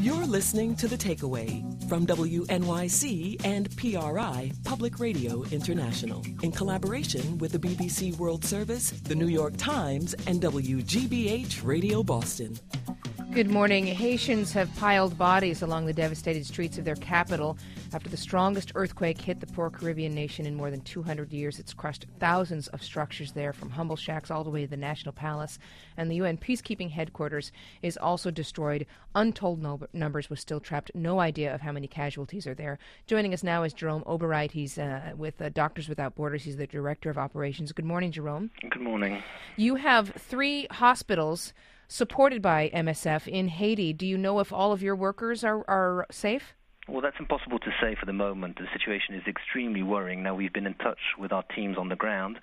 You're listening to The Takeaway from WNYC and PRI, Public Radio International, in collaboration with the BBC World Service, the New York Times, and WGBH Radio Boston. Good morning. Haitians have piled bodies along the devastated streets of their capital after the strongest earthquake hit the poor Caribbean nation in more than 200 years. It's crushed thousands of structures there, from humble shacks all the way to the National Palace. And the UN peacekeeping headquarters is also destroyed. Untold no- numbers were still trapped. No idea of how many casualties are there. Joining us now is Jerome Oberreit. He's uh, with uh, Doctors Without Borders. He's the director of operations. Good morning, Jerome. Good morning. You have three hospitals supported by MSF in Haiti. Do you know if all of your workers are, are safe? Well, that's impossible to say for the moment. The situation is extremely worrying. Now, we've been in touch with our teams on the ground,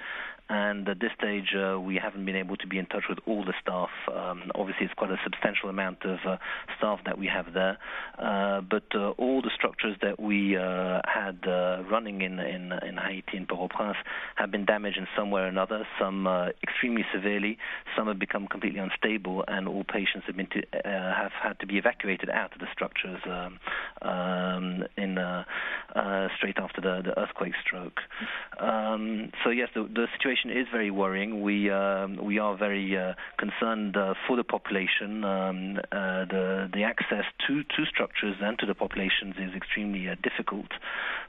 and at this stage, uh, we haven't been able to be in touch with all the staff. Um, obviously, it's quite a substantial amount of uh, staff that we have there, uh, but uh, all the structures that we uh, had uh, running in, in in Haiti in Port-au-Prince have been damaged in some way or another. Some extremely severely, some have become completely unstable, and all patients have been to, have had to be evacuated out of the structures um, straight after the, the earthquake stroke. Um, so yes, the, the situation is very worrying. We um, we are very uh, concerned uh, for the population. Um, uh, the the access to to structures and to the populations is extremely uh, difficult.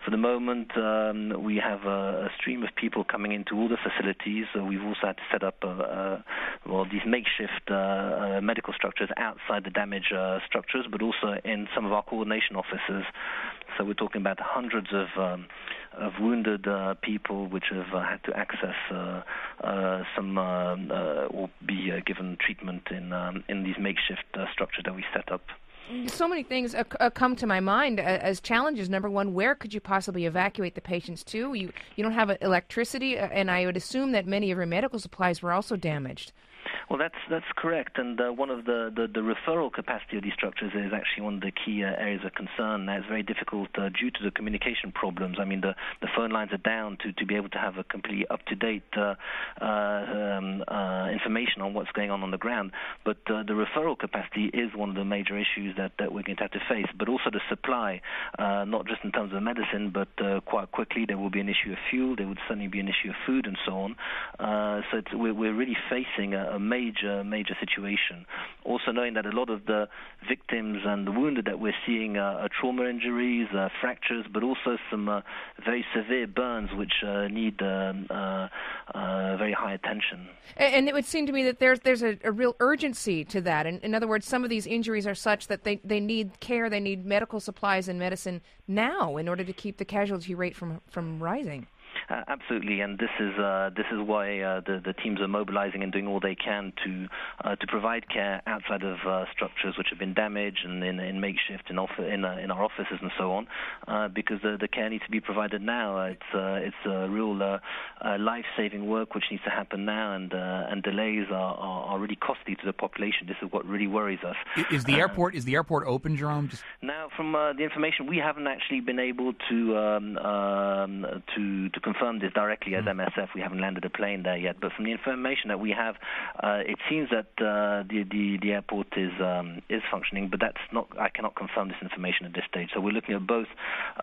For the moment, um, we have a, a, stream of people coming into all the facilities. we've also had to set up well these makeshift uh, medical structures outside the damaged structures, but also in some of our coordination offices. So we're talking about hundreds of um, of wounded uh, people which have uh, had to access uh, uh some uh, uh, or be given treatment in um, in these makeshift structures that we set up. So many things come to my mind as challenges. Number one, where could you possibly evacuate the patients to? You you don't have electricity, and I would assume that many of your medical supplies were also damaged. Well, that's that's correct, and uh, one of the, the, the referral capacity of these structures is actually one of the key uh, areas of concern. It's very difficult uh, due to the communication problems. I mean, the, the phone lines are down to, to be able to have a completely up to date uh, uh, um, uh, information on what's going on on the ground. But the referral capacity is one of the major issues that, that we're going to have to face. But also the supply, not just in terms of medicine, but quite quickly there will be an issue of fuel. There would certainly be an issue of food and so on. so we're, we're really facing a, a major, major major situation. Also knowing that a lot of the victims and the wounded that we're seeing are, trauma injuries, uh, fractures, but also some uh, very severe burns which uh, need um, very high attention. And it would seem to me that there's there's a, a real urgency to that. In, in other words, some of these injuries are such that they, they need care, they need medical supplies and medicine now in order to keep the casualty rate from from rising. Uh, absolutely, and this is uh, this is why uh, the the teams are mobilizing and doing all they can to uh, to provide care outside of uh, structures which have been damaged and in, in makeshift in, off- in, uh, in our offices and so on, because the, the care needs to be provided now. It's it's a real life-saving work which needs to happen now, and and delays are, are, are, really costly to the population. This is what really worries us. Is the airport is the airport open, Jerome? Just... Now, from the information we haven't actually been able to um, um, to to confirm confirmed this directly as MSF. Mm. We haven't landed a plane there yet, but from the information that we have, uh, it seems that uh, the, the the airport is um, is functioning, but that's not. I cannot confirm this information at this stage. So we're looking at both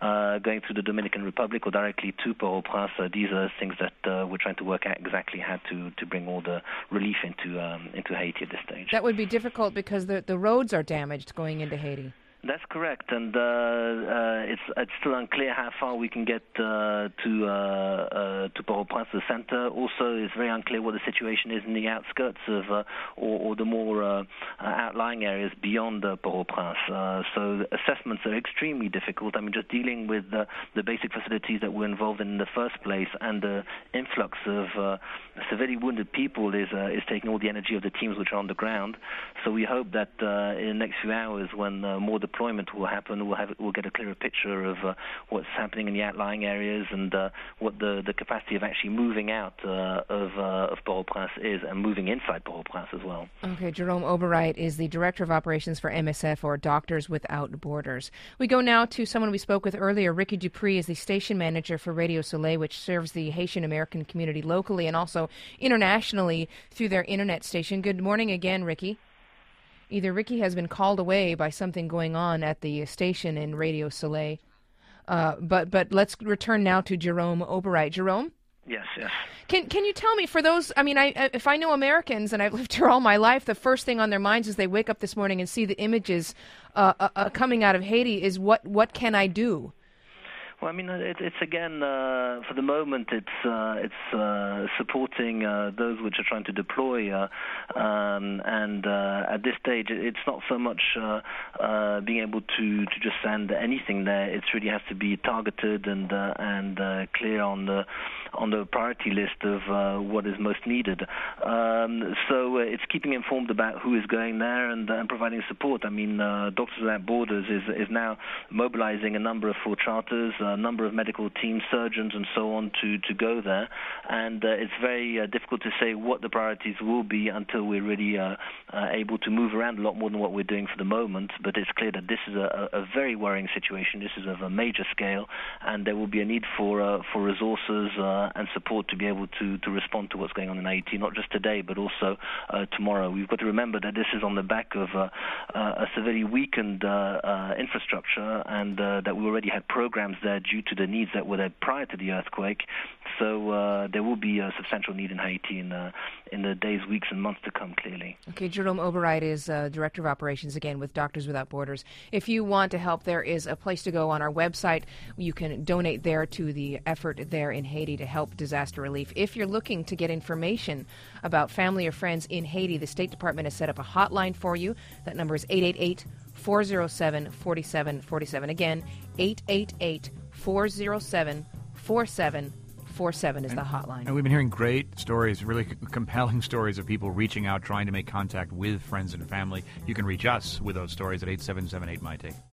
uh, going through the Dominican Republic or directly to Port-au-Prince. Uh, these are things that uh, we're trying to work out exactly how to, to bring all the relief into um, into Haiti at this stage. That would be difficult because the the roads are damaged going into Haiti. That's correct, and uh, uh, it's it's still unclear how far we can get uh, to uh, uh, to Port-au-Prince, the center. Also, it's very unclear what the situation is in the outskirts of uh, or, or, the more outlying areas beyond Port-au-Prince. so assessments are extremely difficult. I mean, just dealing with the basic facilities that we're involved in in the first place, and the influx of severely wounded people is is taking all the energy of the teams which are on the ground. So we hope that in the next few hours, when more deployment will happen, we'll have we'll get a clearer picture of uh, what's happening in the outlying areas and uh, what the the capacity of actually moving out uh, of uh, of Port-au-Prince is and moving inside Port-au-Prince as well. Okay, Jerome Oberreit is the director of operations for MSF or Doctors Without Borders. We go now to someone we spoke with earlier. Ricky Dupree is the station manager for Radio Soleil, which serves the Haitian American community locally and also internationally through their internet station. Good morning again, Ricky. Either Ricky has been called away by something going on at the station in Radio Soleil. Uh, but but let's return now to Jerome Oberreit. Jerome. Yes, yes. Can can you tell me for those? I mean, I if I know Americans and I've lived here all my life, the first thing on their minds as they wake up this morning and see the images uh, uh, uh coming out of Haiti is what what can I do? Well, I mean, it, it's again uh, for the moment, it's uh, it's uh, supporting uh, those which are trying to deploy, uh, um, and uh, at this stage, it's not so much being able to to just send anything there. It really has to be targeted and and clear on the on the priority list of what is most needed. Um, so it's keeping informed about who is going there and, and providing support. I mean, Doctors Without Borders is is now mobilizing a number of full charters a number of medical teams, surgeons, and so on to, to go there. And uh, it's very uh, difficult to say what the priorities will be until we're really uh, uh, able to move around a lot more than what we're doing for the moment. But it's clear that this is a, a very worrying situation. This is of a major scale, and there will be a need for uh, for resources uh, and support to be able to, to respond to what's going on in Haiti, not just today, but also tomorrow. We've got to remember that this is on the back of a severely weakened infrastructure, and that we already had programs there due to the needs that were there prior to the earthquake. So uh, there will be a substantial need in Haiti in, uh, in the days, weeks, and months to come, clearly. Okay, Jerome Oberreit is uh, Director of Operations again with Doctors Without Borders. If you want to help, there is a place to go on our website. You can donate there to the effort there in Haiti to help disaster relief. If you're looking to get information about family or friends in Haiti, the State Department has set up a hotline for you. That number is 888 407 4747. Again, 888 407 4747 is the hotline. And we've been hearing great stories, really c- compelling stories of people reaching out, trying to make contact with friends and family. You can reach us with those stories at 8778 MyTake.